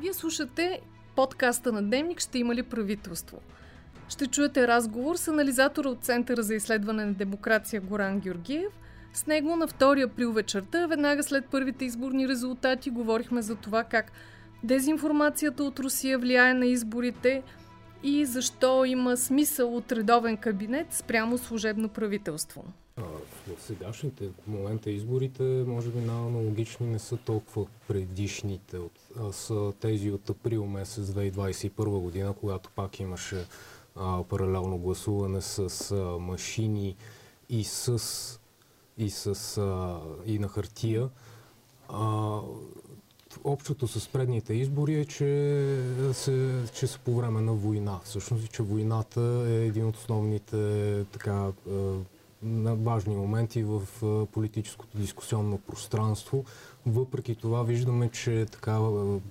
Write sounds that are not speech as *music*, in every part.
Вие слушате подкаста на Дневник «Ще има ли правителство?». Ще чуете разговор с анализатора от Центъра за изследване на демокрация Горан Георгиев. С него на 2 април вечерта, веднага след първите изборни резултати, говорихме за това как дезинформацията от Русия влияе на изборите и защо има смисъл от редовен кабинет спрямо служебно правителство. В сегашните в момента изборите, може би най-аналогични не са толкова предишните, а, са тези от април месец 2021 година, когато пак имаше а, паралелно гласуване с а, машини и с и, с, а, и на хартия. А, общото с предните избори е, че, се, че са по време на война. Всъщност, че войната е един от основните така, на важни моменти в политическото дискусионно пространство. Въпреки това виждаме, че така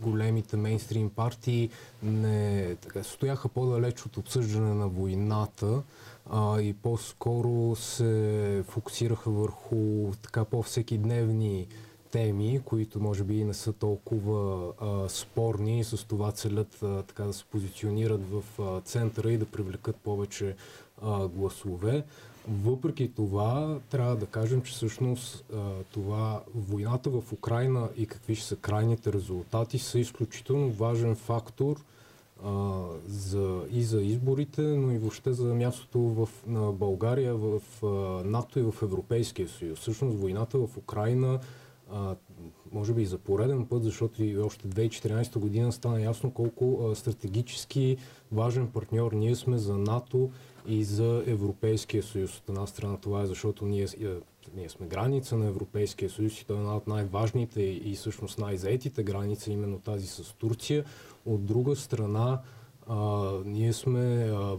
големите мейнстрим партии не така, стояха по-далеч от обсъждане на войната а, и по-скоро се фокусираха върху така по-всеки дневни теми, които може би не са толкова а, спорни и с това целят а, така да се позиционират в а, центъра и да привлекат повече а, гласове. Въпреки това, трябва да кажем, че всъщност това войната в Украина и какви ще са крайните резултати са изключително важен фактор а, за, и за изборите, но и въобще за мястото в, на България в а, НАТО и в Европейския съюз. Всъщност войната в Украина а, може би и за пореден път, защото и още 2014 година стана ясно колко а, стратегически важен партньор ние сме за НАТО и за Европейския съюз. От една страна това е защото ние, е, ние сме граница на Европейския съюз и той е една от най-важните и всъщност най-заетите граници, именно тази с Турция. От друга страна, а, ние сме а,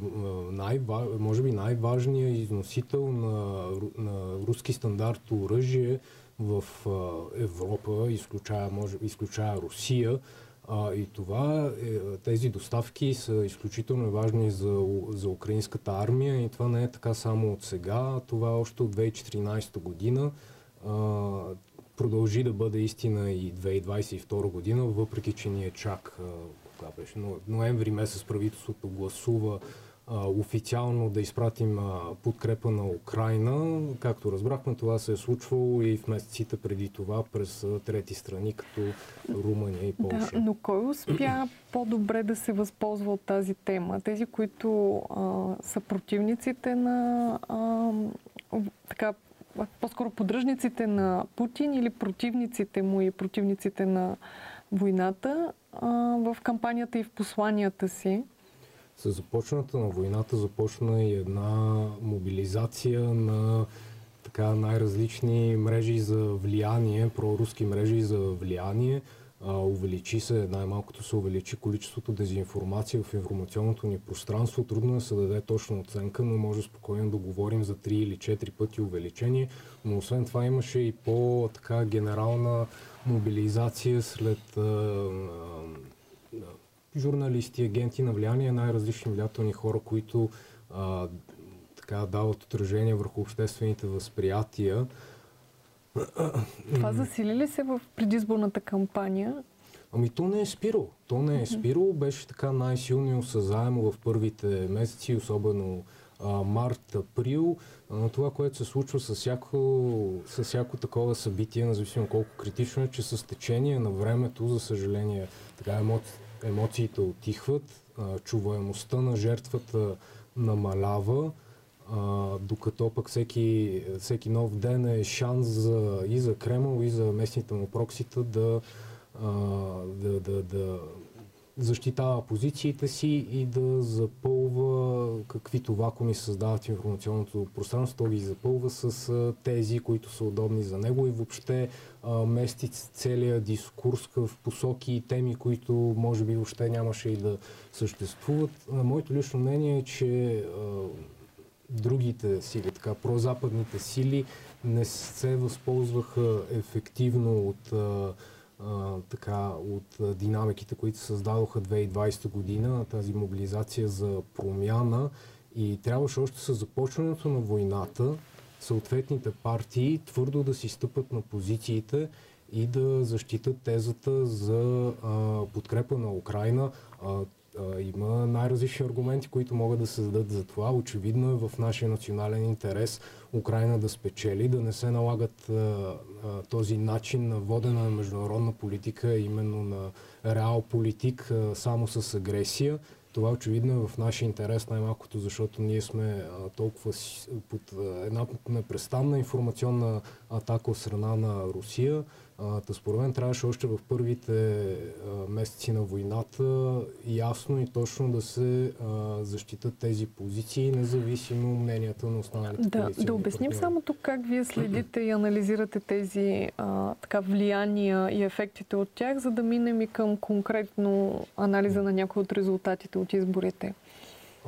най може би най-важният износител на, на руски стандарт оръжие в а, Европа, изключая, може, изключая Русия. А, и това, е, тези доставки са изключително важни за, за украинската армия и това не е така само от сега, това още от 2014 година. А, продължи да бъде истина и 2022 година, въпреки че ние чак, кога беше, ноември месец правителството гласува а, официално да изпратим подкрепа на Украина. Както разбрахме, това се е случвало и в месеците преди това през трети страни, като Румъния и Польша. Да, но кой успя по-добре да се възползва от тази тема? Тези, които а, са противниците на а, така, по-скоро поддръжниците на Путин или противниците му и противниците на войната а, в кампанията и в посланията си? С започната на войната започна и една мобилизация на така най-различни мрежи за влияние, проруски мрежи за влияние. А, увеличи се, най-малкото се увеличи количеството дезинформация в информационното ни пространство. Трудно е да се даде точна оценка, но може спокойно да говорим за 3 или 4 пъти увеличение. Но освен това имаше и по-така генерална мобилизация след а, а, журналисти, агенти на влияние, най-различни влиятелни хора, които а, така дават отражение върху обществените възприятия. Това засили ли се в предизборната кампания? Ами то не е спирало. То не е спирало. Беше така най-силно и осъзаемо в първите месеци, особено а, март, април. А, това, което се случва с всяко, с всяко такова събитие, независимо колко критично е, че с течение на времето, за съжаление, така емоци, емоциите отихват, чуваемостта на жертвата намалява, докато пък всеки, всеки нов ден е шанс за, и за Кремъл, и за местните му проксита да, да, да, да защитава позициите си и да запълва каквито вакууми създават информационното пространство, то ги запълва с тези, които са удобни за него и въобще мести целият дискурс в посоки и теми, които може би въобще нямаше и да съществуват. Моето лично мнение е, че другите сили, така прозападните сили не се възползваха ефективно от така, от динамиките, които създадоха 2020 година, тази мобилизация за промяна и трябваше още с започването на войната съответните партии твърдо да си стъпат на позициите и да защитат тезата за а, подкрепа на Украина. А, има най-различни аргументи, които могат да се дадат за това. Очевидно е в нашия национален интерес Украина да спечели, да не се налагат а, а, този начин на водена на международна политика, именно на реал политик, а, само с агресия. Това очевидно е в нашия интерес най-малкото, защото ние сме а, толкова под а, една непрестанна информационна атака от страна на Русия. Та според мен трябваше още в първите месеци на войната ясно и точно да се защитат тези позиции, независимо мненията на останалите Да, да обясним партньори. само тук как вие следите и анализирате тези а, така влияния и ефектите от тях, за да минем и към конкретно анализа на някои от резултатите от изборите.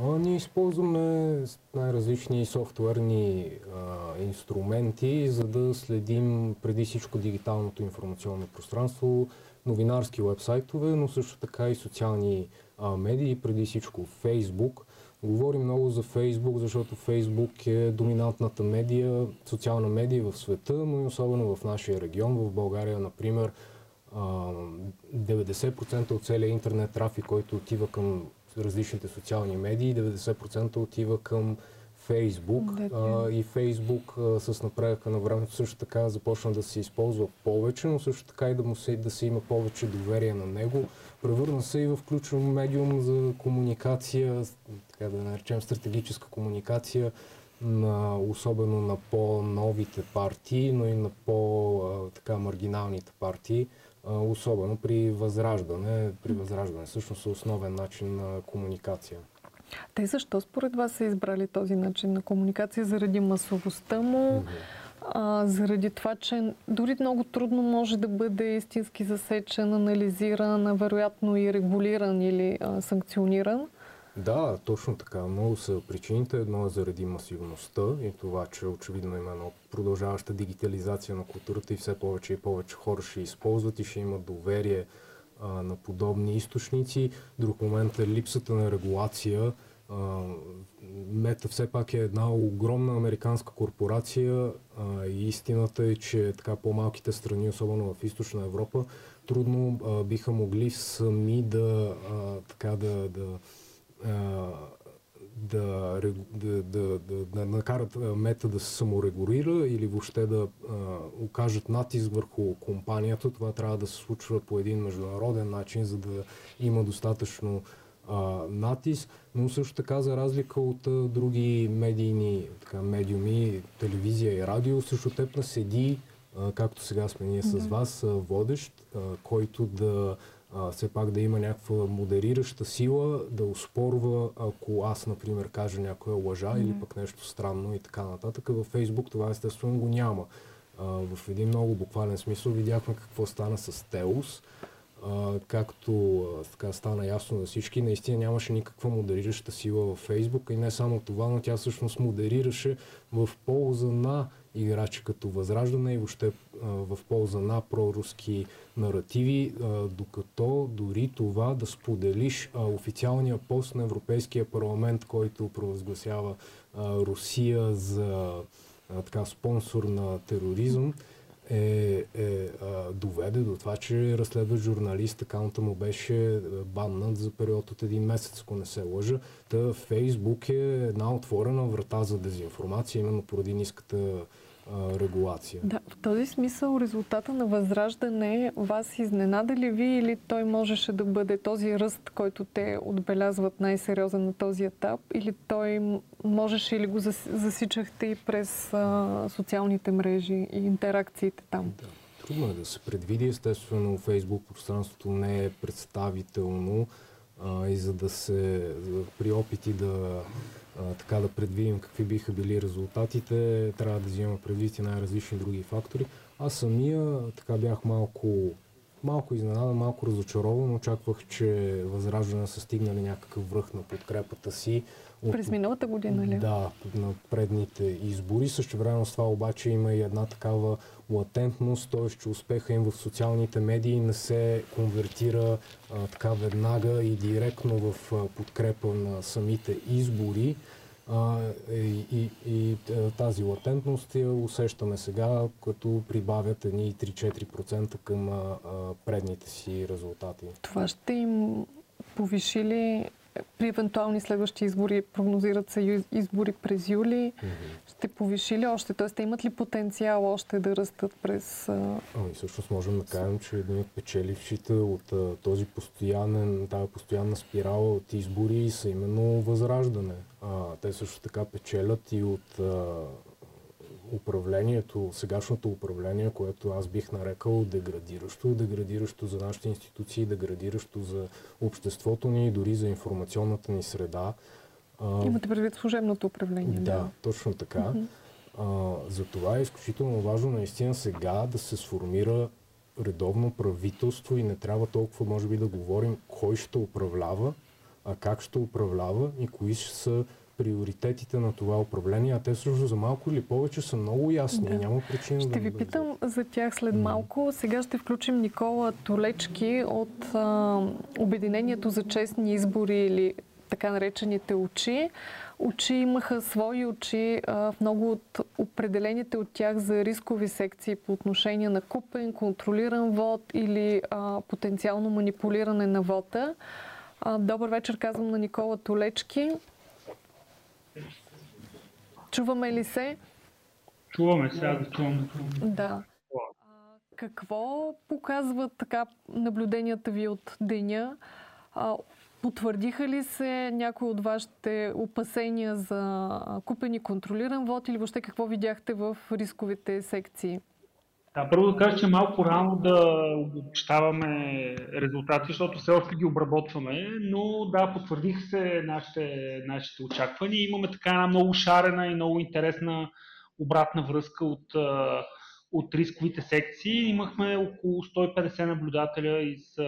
А, ние използваме най-различни софтуерни а, инструменти, за да следим преди всичко дигиталното информационно пространство, новинарски вебсайтове, но също така и социални а, медии, преди всичко Фейсбук. Говорим много за Фейсбук, защото Фейсбук е доминантната медия, социална медия в света, но и особено в нашия регион. В България, например, 90% от целия интернет трафик, който отива към различните социални медии, 90% отива към Фейсбук а, и Фейсбук с напредъка на времето също така започна да се използва повече, но също така и да, му се, да се има повече доверие на него. Превърна се и в ключов медиум за комуникация, така да наречем стратегическа комуникация, на, особено на по-новите партии, но и на по-маргиналните партии особено при възраждане. При възраждане всъщност е основен начин на комуникация. Те защо според вас са избрали този начин на комуникация? Заради масовостта му? А, заради това, че дори много трудно може да бъде истински засечен, анализиран, а вероятно и регулиран или а, санкциониран? Да, точно така. Много са причините. Едно е заради масивността и това, че очевидно има едно продължаваща дигитализация на културата и все повече и повече хора ще използват и ще имат доверие а, на подобни източници. Друг момент е липсата на регулация. Мета все пак е една огромна американска корпорация а, и истината е, че така по-малките страни, особено в източна Европа, трудно а, биха могли сами да, а, така да, да да, да, да, да, да накарат мета да се саморегулира или въобще да а, окажат натиск върху компанията. Това трябва да се случва по един международен начин, за да има достатъчно а, натиск, но също така за разлика от а, други медийни така, медиуми, телевизия и радио, също теб седи, а, както сега сме ние с вас, а, водещ, а, който да а, все пак да има някаква модерираща сила, да успорва, ако аз, например, кажа някоя лъжа mm-hmm. или пък нещо странно и така нататък. Във Фейсбук това естествено го няма. А, в един много буквален смисъл видяхме какво стана с Теус. А, както а, така стана ясно на всички, наистина нямаше никаква модерираща сила във Фейсбук. И не само това, но тя всъщност модерираше в полза на играчи като Възраждане и въобще в полза на проруски наративи, докато дори това да споделиш официалния пост на Европейския парламент, който провъзгласява Русия за така спонсор на тероризъм, е, е а, доведе до това, че разследва журналист, акаунта му беше баннат за период от един месец, ако не се лъжа. Та Фейсбук е една отворена врата за дезинформация, именно поради ниската регулация. Да, в този смисъл резултата на възраждане вас изненада ли ви или той можеше да бъде този ръст, който те отбелязват най-сериозен на този етап или той можеше или го засичахте и през а, социалните мрежи и интеракциите там? Да. Трудно е да се предвиди. Естествено, Фейсбук пространството не е представително а, и за да се при опити да а, така да предвидим какви биха били резултатите, трябва да взимаме предвид и най-различни други фактори. Аз самия така бях малко, малко изненадан, малко разочарован. Очаквах, че Възраждане са стигнали някакъв връх на подкрепата си. От, През миналата година ли? Да, на предните избори. Също време с това обаче има и една такава латентност, т.е. че успеха им в социалните медии не се конвертира а, така веднага и директно в а, подкрепа на самите избори. А, и, и, и тази латентност я усещаме сега, като прибавят едни 3-4% към предните си резултати. Това ще им повиши ли при евентуални следващи избори, прогнозират се избори през юли, mm-hmm. ще повиши ли още? Т.е. те имат ли потенциал още да растат през... Ами всъщност можем да кажем, че един от печелившите от този постоянен, тази постоянна спирала от избори са именно възраждане. А, те също така печелят и от а, управлението, сегашното управление, което аз бих нарекал деградиращо, деградиращо за нашите институции, деградиращо за обществото ни и дори за информационната ни среда. Имате предвид служебното управление. Да, да. точно така. Uh-huh. А, затова е изключително важно наистина сега да се сформира редовно правителство и не трябва толкова, може би, да говорим кой ще управлява, а как ще управлява и кои ще са приоритетите на това управление, а те също за малко или повече са много ясни. Да. Няма причина ще да ви питам за тях след малко. Сега ще включим Никола Толечки от а, Обединението за честни избори или така наречените очи. Очи имаха свои очи а, в много от определените от тях за рискови секции по отношение на купен, контролиран вод или а, потенциално манипулиране на вода. Добър вечер, казвам на Никола Толечки. Чуваме ли се? Чуваме сега, да чуваме. Да. А, какво показват така наблюденията ви от деня? А, потвърдиха ли се някои от вашите опасения за купени контролиран вод или въобще какво видяхте в рисковите секции? Да, първо да кажа, че е малко рано да обобщаваме резултати, защото все още ги обработваме, но да, потвърдиха се нашите, нашите очаквания. Имаме така една много шарена и много интересна обратна връзка от, от рисковите секции. Имахме около 150 наблюдателя из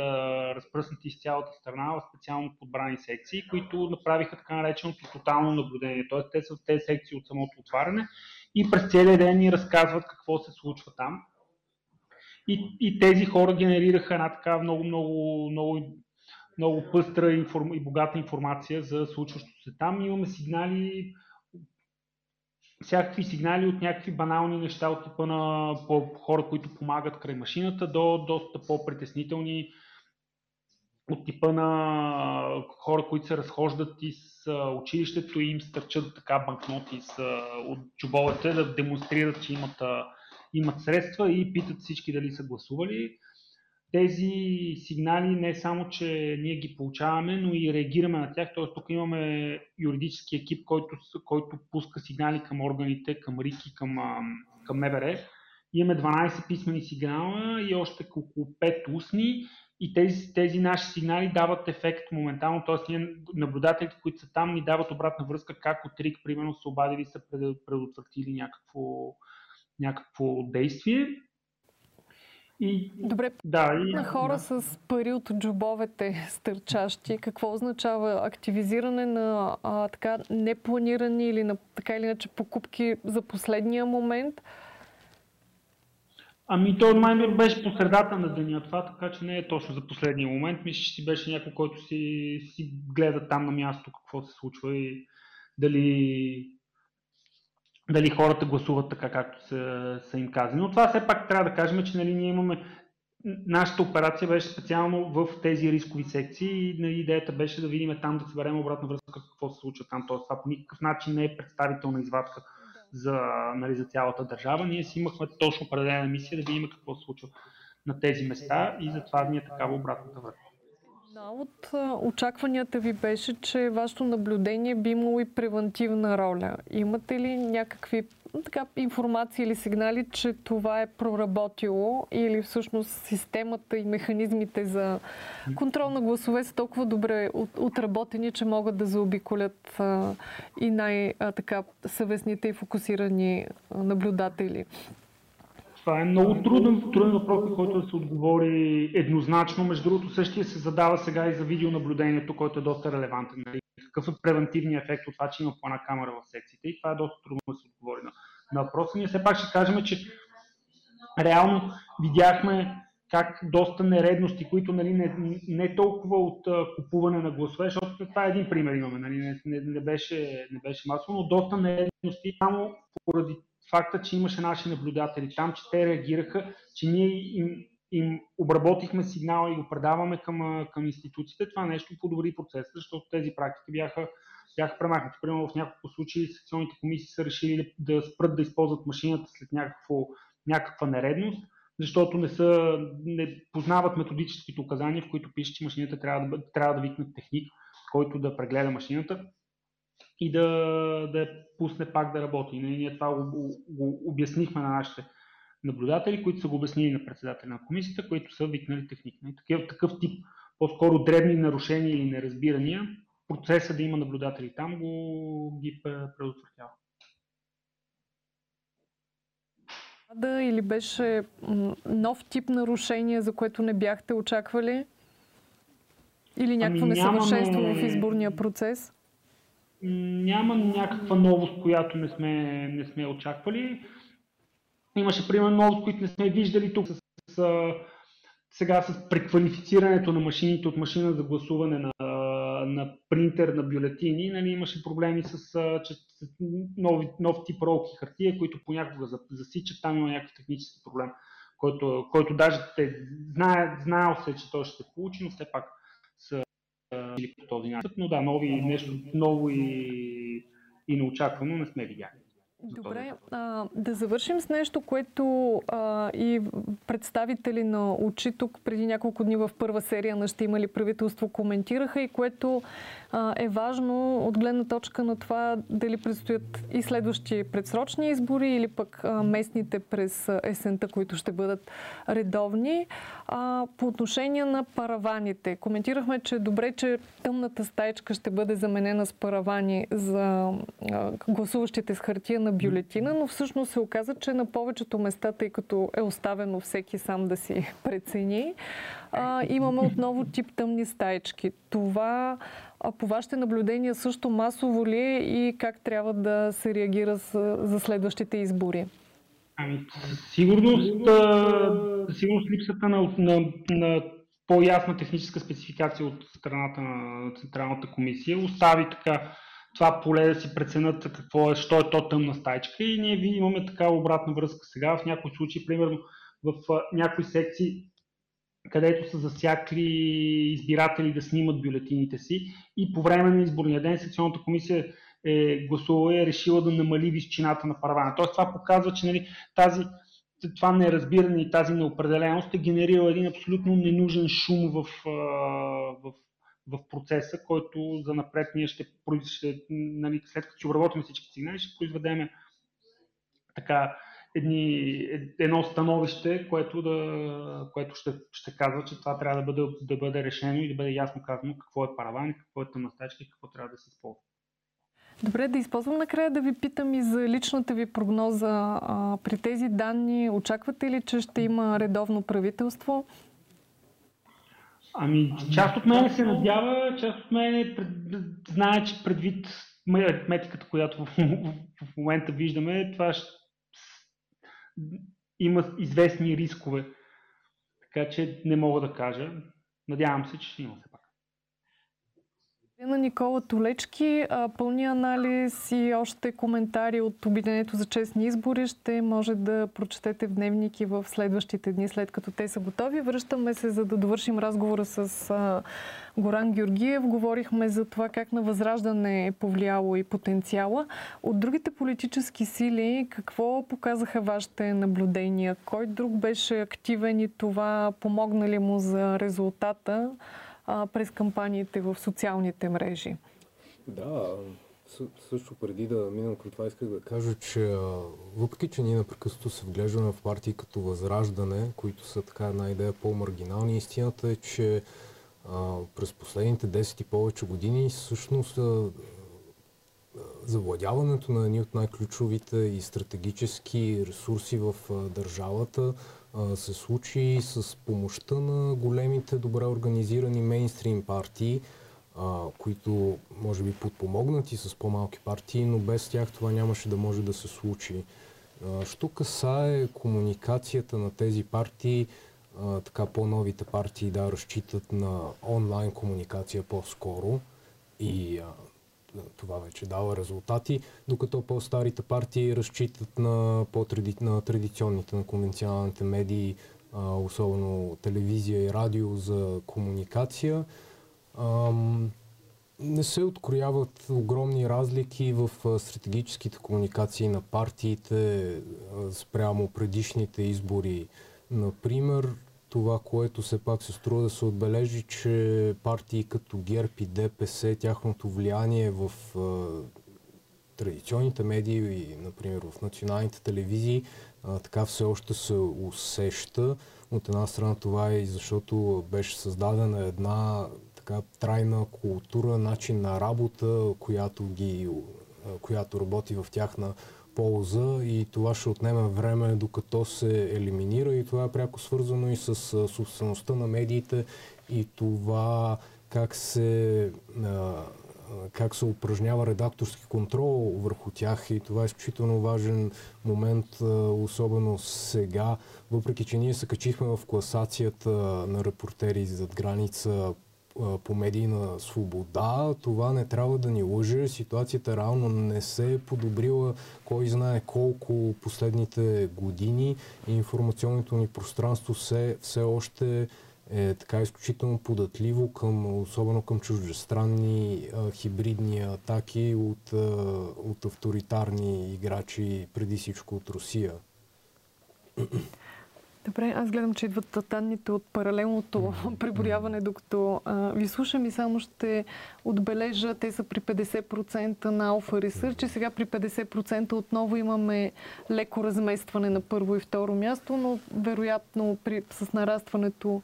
разпръснати из цялата страна в специално подбрани секции, които направиха така нареченото тотално наблюдение. Тоест те са в тези секции от самото отваряне и през целия ден ни разказват какво се случва там. И, и тези хора генерираха една така много, много, много, много пъстра информ... и богата информация за случващото се там. Имаме сигнали, всякакви сигнали от някакви банални неща от типа на хора, които помагат край машината, до доста по-притеснителни от типа на хора, които се разхождат из училището и им стърчат така банкноти от чубовете да демонстрират, че имат имат средства и питат всички дали са гласували. Тези сигнали не само, че ние ги получаваме, но и реагираме на тях. Т.е. тук имаме юридически екип, който, който пуска сигнали към органите, към РИКИ, към, към МВР. Имаме 12 писмени сигнала и още около 5 устни и тези, тези наши сигнали дават ефект моментално, т.е. ние наблюдателите, които са там, ни дават обратна връзка как от РИК, примерно, са обадили са предотвратили някакво, някакво действие. И, Добре, да, и, на хора да. с пари от джобовете *laughs* стърчащи, какво означава активизиране на а, така непланирани или на така или иначе покупки за последния момент? Ами то май беше по средата на деня това, така че не е точно за последния момент. Мисля, че си беше някой, който си, си гледа там на място какво се случва и дали дали хората гласуват така, както са, са им казани. Но това все пак трябва да кажем, че нали, ние имаме Нашата операция беше специално в тези рискови секции и нали, идеята беше да видим там да съберем обратна връзка какво се случва там. Тоест, това по никакъв начин не е представителна извадка за, нали, за цялата държава. Ние си имахме точно определена мисия да видим какво се случва на тези места и затова ни е такава обратната връзка. Една от очакванията ви беше, че вашето наблюдение би имало и превентивна роля. Имате ли някакви така, информации или сигнали, че това е проработило или всъщност системата и механизмите за контрол на гласове са толкова добре отработени, че могат да заобиколят и най-съвестните и фокусирани наблюдатели? Това е много труден, труден въпрос, на който да се отговори еднозначно. Между другото, същия се задава сега и за видеонаблюдението, който е доста релевантен. Нали? Какъв е превентивният ефект от това, че има по една камера в секциите? И това е доста трудно да се отговори на, на въпроса. Ние все пак ще кажем, че реално видяхме как доста нередности, които нали, не, не толкова от а, купуване на гласове, защото това е един пример имаме, нали, не, не, не, беше, не беше масово, но доста нередности само поради факта, че имаше наши наблюдатели там, че те реагираха, че ние им, им обработихме сигнала и го предаваме към, към институциите. Това нещо подобри процеса, защото тези практики бяха, бяха премахнати. Примерно в няколко случаи секционните комисии са решили да спрат да използват машината след някакво, някаква нередност защото не, са, не познават методическите указания, в които пише, че машината трябва да, трябва да викнат техник, който да прегледа машината и да, да я пусне пак да работи. И ние това го, го обяснихме на нашите наблюдатели, които са го обяснили на председателя на комисията, които са викнали техник. И такъв, такъв тип, по-скоро дребни нарушения или неразбирания, процеса да има наблюдатели там го ги предотвратява. Да, или беше нов тип нарушение, за което не бяхте очаквали? Или някакво ами, несъвършенство нямаме... в изборния процес? Няма някаква новост, която не сме, не сме очаквали. Имаше, примерно, новост, които не сме виждали тук с, с, сега с преквалифицирането на машините от машина за гласуване на на принтер на бюлетини, нали, имаше проблеми с, че, с нови, нов тип ролки хартия, които понякога засичат, там има някакъв технически проблем, който, който даже те знае, знаел се, че той ще се получи, но все пак или по този начин. Но да, нови, нещо ново и, и неочаквано не сме видяли. Добре, а, да завършим с нещо, което а, и представители на очи тук преди няколко дни в първа серия на Ще има ли правителство коментираха и което а, е важно от гледна точка на това дали предстоят и следващи предсрочни избори или пък а, местните през есента, които ще бъдат редовни. А, по отношение на параваните, коментирахме, че добре, че тъмната стаечка ще бъде заменена с паравани за а, гласуващите с хартия на бюлетина, но всъщност се оказа, че на повечето места, тъй като е оставено всеки сам да си *laughs* прецени, а, имаме отново тип тъмни стаечки. Това а по вашите наблюдения също масово ли е и как трябва да се реагира за, за следващите избори? Ами, сигурност, сигурност липсата на, на, на по-ясна техническа спецификация от страната на Централната комисия остави така това поле да си преценят какво е, що е то тъмна стайчка и ние ви имаме така обратна връзка сега. В някои случаи, примерно в някои секции, където са засякли избиратели да снимат бюлетините си и по време на изборния ден секционната комисия е гласувала и е решила да намали височината на паравана. Тоест това показва, че нали, тази, това неразбиране и тази неопределеност е генерира един абсолютно ненужен шум в, в в процеса, който за напред ние ще, ще нали, след като ще обработим всички сигнали, ще произведем така едни, едно становище, което, да, което ще, ще казва, че това трябва да бъде, да бъде решено и да бъде ясно казано какво е параван, какво е тъмна стачка и какво трябва да се използва. Добре, да използвам накрая да ви питам и за личната ви прогноза. А, при тези данни очаквате ли, че ще има редовно правителство? Ами, част от мен се надява, част от мен пред, знае, че предвид аритметиката, която в, в, момента виждаме, това ще, има известни рискове. Така че не мога да кажа. Надявам се, че ще има все пак. На Никола Толечки, пълния анализ и още коментари от Обединението за честни избори ще може да прочетете в дневники в следващите дни, след като те са готови. Връщаме се, за да довършим разговора с Горан Георгиев. Говорихме за това как на възраждане е повлияло и потенциала. От другите политически сили, какво показаха вашите наблюдения? Кой друг беше активен и това помогна ли му за резултата? А, през кампаниите в социалните мрежи. Да, също преди да минам към това, исках да кажа, че въпреки, че ние напрекъснато се вглеждаме в партии като Възраждане, които са така една идея по-маргинални, истината е, че а, през последните 10 и повече години всъщност а, завладяването на едни от най-ключовите и стратегически ресурси в държавата се случи с помощта на големите, добре организирани мейнстрим партии, които може би подпомогнати с по-малки партии, но без тях това нямаше да може да се случи. Що касае комуникацията на тези партии, така по-новите партии да разчитат на онлайн комуникация по-скоро и това вече дава резултати, докато по-старите партии разчитат на, на традиционните, на конвенционалните медии, а, особено телевизия и радио за комуникация. Ам, не се открояват огромни разлики в стратегическите комуникации на партиите спрямо предишните избори. Например, това, което все пак се струва да се отбележи, че партии като ГЕРБ и ДПС, тяхното влияние в традиционните медии и, например, в националните телевизии, така все още се усеща. От една страна това е и защото беше създадена една така трайна култура, начин на работа, която, ги, която работи в тяхна полза и това ще отнеме време докато се елиминира и това е пряко свързано и с собствеността на медиите и това как се как се упражнява редакторски контрол върху тях. И това е изключително важен момент, особено сега, въпреки че ние се качихме в класацията на репортери зад граница по медийна свобода, това не трябва да ни лъже. Ситуацията реално не се е подобрила кой знае колко последните години информационното ни пространство все, все още е така изключително податливо към, особено към чуждестранни хибридни атаки от, от авторитарни играчи, преди всичко от Русия. Добре, аз гледам, че идват данните от паралелното *laughs* преброяване, докато а, ви слушам и само ще отбележа, те са при 50% на Alpha Research и сега при 50% отново имаме леко разместване на първо и второ място, но вероятно при, с нарастването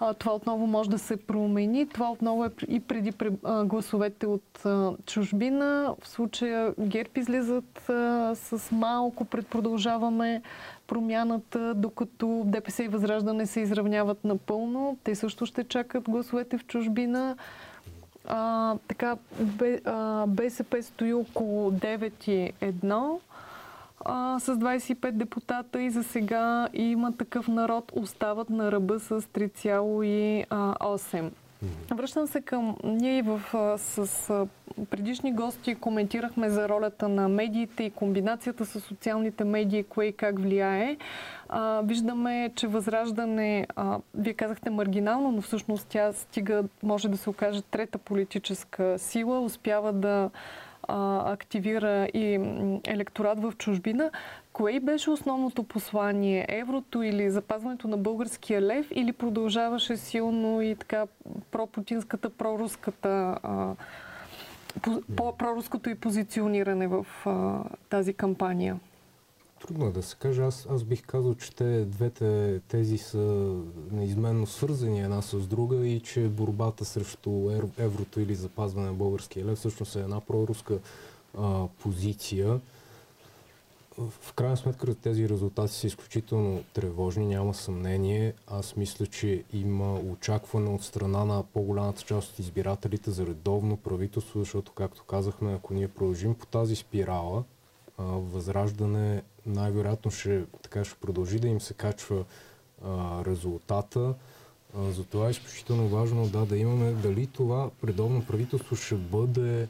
а, това отново може да се промени. Това отново е и преди а, гласовете от а, чужбина. В случая ГЕРБ излизат а, с малко предпродължаваме промяната, докато ДПС и Възраждане се изравняват напълно. Те също ще чакат гласовете в чужбина. А, така, БСП стои около 9,1 а, с 25 депутата и за сега има такъв народ, остават на ръба с 3,8. Връщам се към... Ние в, с предишни гости коментирахме за ролята на медиите и комбинацията с социалните медии, кое и как влияе. А, виждаме, че Възраждане, а, вие казахте маргинално, но всъщност тя стига, може да се окаже трета политическа сила, успява да а, активира и електорат в чужбина. Кое беше основното послание? Еврото или запазването на българския лев или продължаваше силно и така пропутинската, проруската а, проруското и позициониране в а, тази кампания? Трудно е да се каже. Аз, аз бих казал, че те двете тези са неизменно свързани една с друга и че борбата срещу еврото или запазване на българския лев всъщност е една проруска а, позиция. В крайна сметка тези резултати са изключително тревожни, няма съмнение. Аз мисля, че има очакване от страна на по-голямата част от избирателите за редовно правителство, защото, както казахме, ако ние продължим по тази спирала, възраждане най-вероятно ще, така ще продължи да им се качва а, резултата. А, затова е изключително важно да, да имаме дали това предобно правителство ще бъде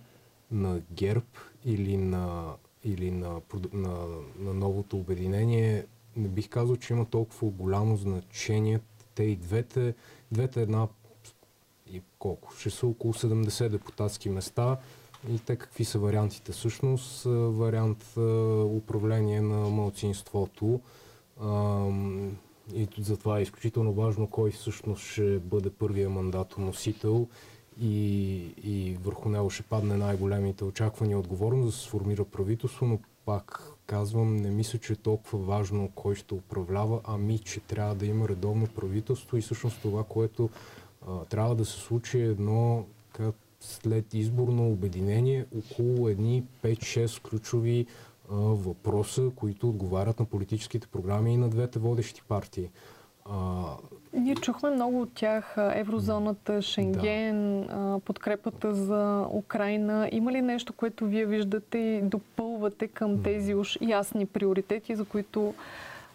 на ГЕРБ или на, или на, на, на новото обединение. Не бих казал, че има толкова голямо значение. Те и двете, двете една и колко? Ще са около 70 депутатски места. И те какви са вариантите? Всъщност вариант управление на мълцинството. И затова е изключително важно кой всъщност ще бъде първия мандатоносител и, и върху него ще падне най-големите очаквания и отговорност да се сформира правителство, но пак казвам, не мисля, че е толкова важно кой ще управлява, ами че трябва да има редовно правителство и всъщност това, което а, трябва да се случи е едно как, след изборно обединение около едни 5-6 ключови а, въпроса, които отговарят на политическите програми и на двете водещи партии. А, ние чухме много от тях. Еврозоната, Шенген, да. подкрепата за Украина. Има ли нещо, което вие виждате и допълвате към тези уж ясни приоритети, за които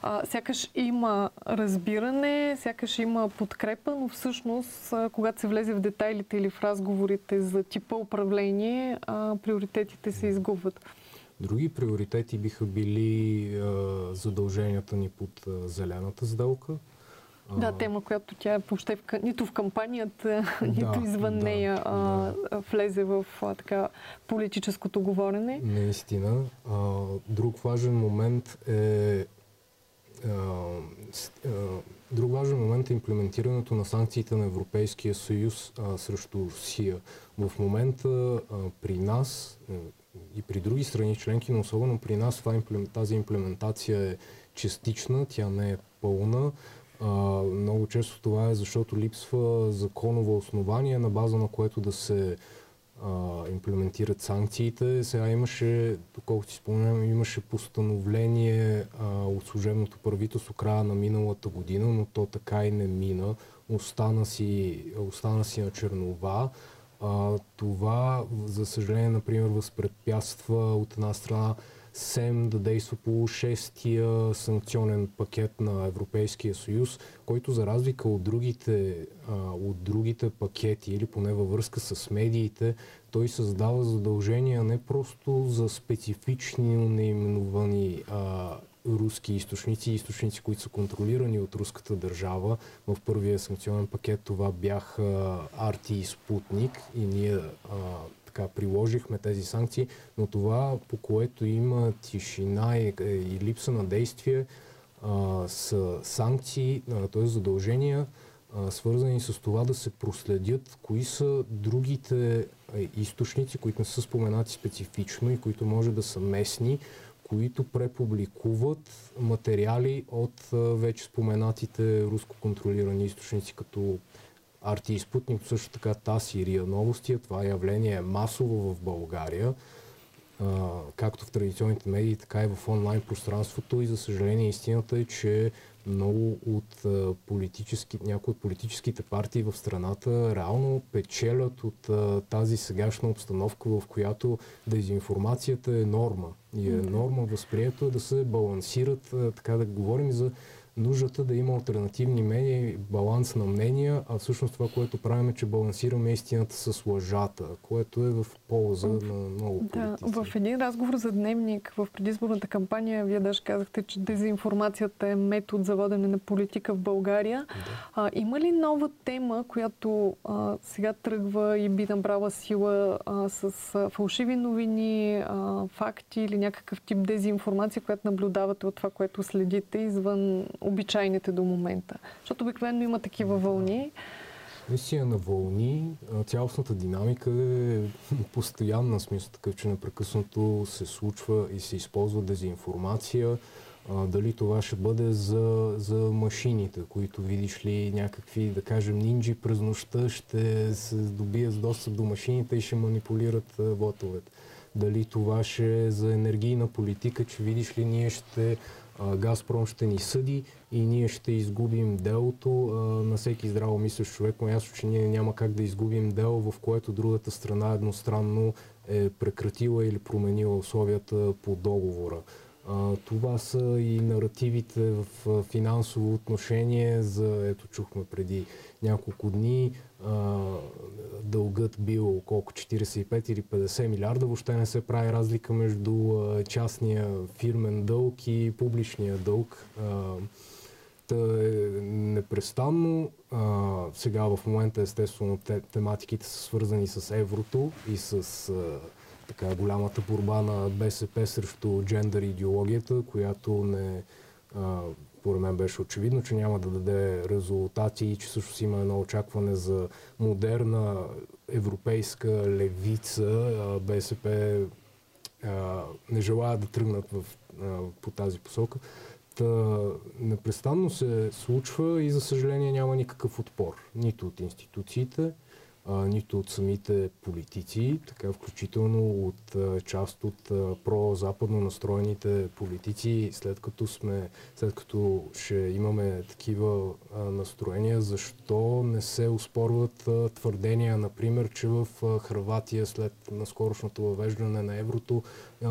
а, сякаш има разбиране, сякаш има подкрепа, но всъщност, а, когато се влезе в детайлите или в разговорите за типа управление, а, приоритетите се изгубват. Други приоритети биха били а, задълженията ни под а, зелената сделка. Да, тема, която тя е въобще в, нито в кампанията, *laughs* да, нито извън да, нея а, да. влезе в а, така политическото говорене. Наистина. А, друг важен момент е Друг важен момент е имплементирането на санкциите на Европейския съюз а, срещу Русия. В момента а, при нас а, и при други страни членки, но особено при нас това, тази имплементация е частична, тя не е пълна. А, много често това е защото липсва законово основание, на база на което да се имплементират санкциите. Сега имаше, доколкото си спомням, имаше постановление а, от служебното правителство края на миналата година, но то така и не мина. Остана си, остана си на чернова. А, това, за съжаление, например, възпрепятства от една страна СЕМ да действа по шестия санкционен пакет на Европейския съюз, който за разлика от другите, а, от другите пакети или поне във връзка с медиите, той създава задължения не просто за специфични неименувани а, руски източници, източници, които са контролирани от руската държава. В първия санкционен пакет това бяха Арти и Спутник и ние а, така приложихме тези санкции, но това, по което има тишина и, и липса на действие, а, са санкции, т.е. задължения, а, свързани с това да се проследят кои са другите източници, които не са споменати специфично и които може да са местни, които препубликуват материали от вече споменатите руско контролирани източници, като Арти и Спутник, също така ТАС и РИА Новости. Това явление е масово в България, а, както в традиционните медии, така и в онлайн пространството. И за съжаление истината е, че много от политически, някои от политическите партии в страната реално печелят от а, тази сегашна обстановка, в която дезинформацията е норма. И е норма възприето е да се балансират, а, така да говорим за нуждата да има альтернативни медии, баланс на мнения, а всъщност това, което правим е, че балансираме истината с лъжата, което е в полза на много политици. Да, в един разговор за дневник в предизборната кампания, вие даже казахте, че дезинформацията е метод за водене на политика в България. Да. А, има ли нова тема, която а, сега тръгва и би набрала сила а, с а, фалшиви новини, а, факти или някакъв тип дезинформация, която наблюдавате от това, което следите извън обичайните до момента? Защото обикновено има такива вълни. Наистина на вълни, цялостната динамика е постоянна, смисъл такъв, че непрекъснато се случва и се използва дезинформация. А, дали това ще бъде за, за машините, които видиш ли някакви, да кажем, нинджи през нощта ще се добият с достъп до машините и ще манипулират вотовете. Дали това ще е за енергийна политика, че видиш ли ние ще Газпром ще ни съди и ние ще изгубим делото. На всеки здраво мислещ човек е ясно, че ние няма как да изгубим дело, в което другата страна едностранно е прекратила или променила условията по договора. Това са и наративите в финансово отношение за, ето чухме преди няколко дни, дългът бил колко 45 или 50 милиарда. Въобще не се прави разлика между частния фирмен дълг и публичния дълг. Та е непрестанно. Сега в момента естествено те, тематиките са свързани с еврото и с така, голямата борба на БСП срещу джендър идеологията, която не според мен беше очевидно, че няма да даде резултати и че също си има едно очакване за модерна европейска левица. БСП не желая да тръгнат в, по тази посока. Та, непрестанно се случва и за съжаление няма никакъв отпор. Нито от институциите, а, нито от самите политици, така включително от а, част от а, прозападно настроените политици, след като сме, след като ще имаме такива а, настроения, защо не се успорват а, твърдения, например, че в а, Хрватия след наскорошното въвеждане на еврото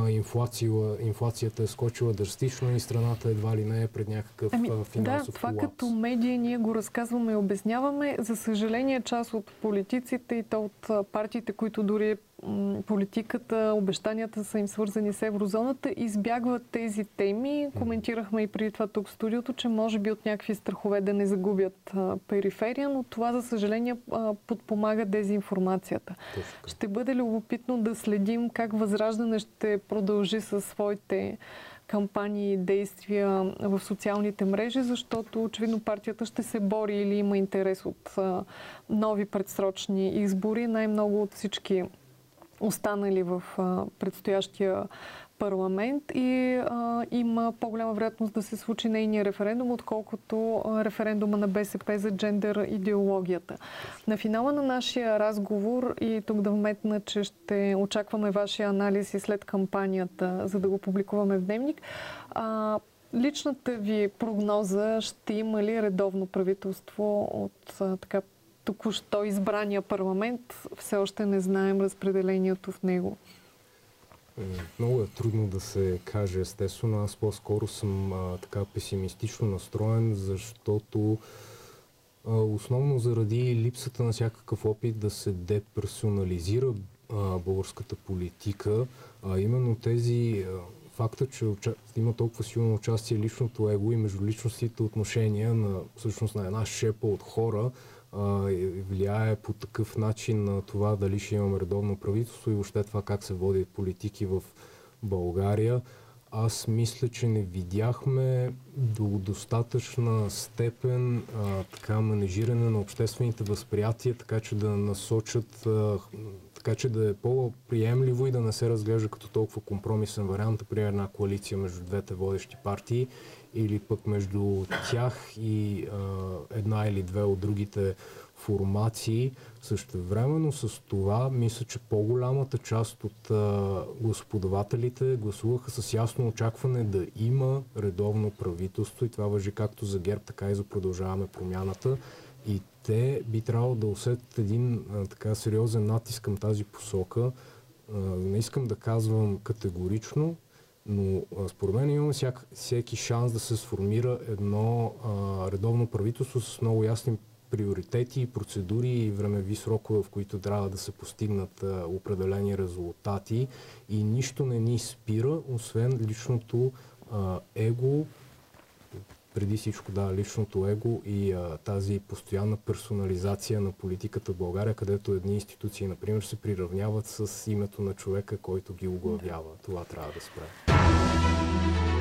инфлация, инфлацията е скочила драстично и страната едва ли не е пред някакъв ами, финансов Да, това колапс. като медия ние го разказваме и обясняваме. За съжаление, част от политиците и то от партиите, които дори политиката, обещанията са им свързани с еврозоната, избягват тези теми. Коментирахме и преди това тук в студиото, че може би от някакви страхове да не загубят периферия, но това, за съжаление, подпомага дезинформацията. Ще бъде любопитно да следим как Възраждане ще продължи със своите кампании и действия в социалните мрежи, защото очевидно партията ще се бори или има интерес от нови предсрочни избори, най-много от всички останали в предстоящия парламент и а, има по-голяма вероятност да се случи нейния референдум, отколкото референдума на БСП за джендър идеологията. На финала на нашия разговор и тук да вметна, че ще очакваме вашия анализ и след кампанията, за да го публикуваме в дневник. А, личната ви прогноза ще има ли редовно правителство от а, така току-що избрания парламент? Все още не знаем разпределението в него. Е, много е трудно да се каже, естествено. Аз по-скоро съм а, така песимистично настроен, защото а, основно заради липсата на всякакъв опит да се деперсонализира а, българската политика, а именно тези а, факта, че уча... има толкова силно участие личното его и междуличностните отношения на всъщност на една шепа от хора, влияе по такъв начин на това дали ще имаме редовно правителство и въобще това как се водят политики в България. Аз мисля, че не видяхме до достатъчна степен а, така менежиране на обществените възприятия, така че да насочат, а, така че да е по-приемливо и да не се разглежда като толкова компромисен вариант, например една коалиция между двете водещи партии или пък между тях и а, една или две от другите формации. Същевременно с това, мисля, че по-голямата част от а, господавателите гласуваха с ясно очакване да има редовно правителство и това въжи както за ГЕРБ, така и за продължаваме промяната. И те би трябвало да усетят един а, така сериозен натиск към тази посока. А, не искам да казвам категорично, но според мен имаме всяк, всеки шанс да се сформира едно а, редовно правителство с много ясни приоритети, процедури и времеви срокове, в които трябва да се постигнат а, определени резултати. И нищо не ни спира, освен личното а, его, преди всичко да, личното его и а, тази постоянна персонализация на политиката в България, където едни институции, например, се приравняват с името на човека, който ги оглавява. Това трябва да спре.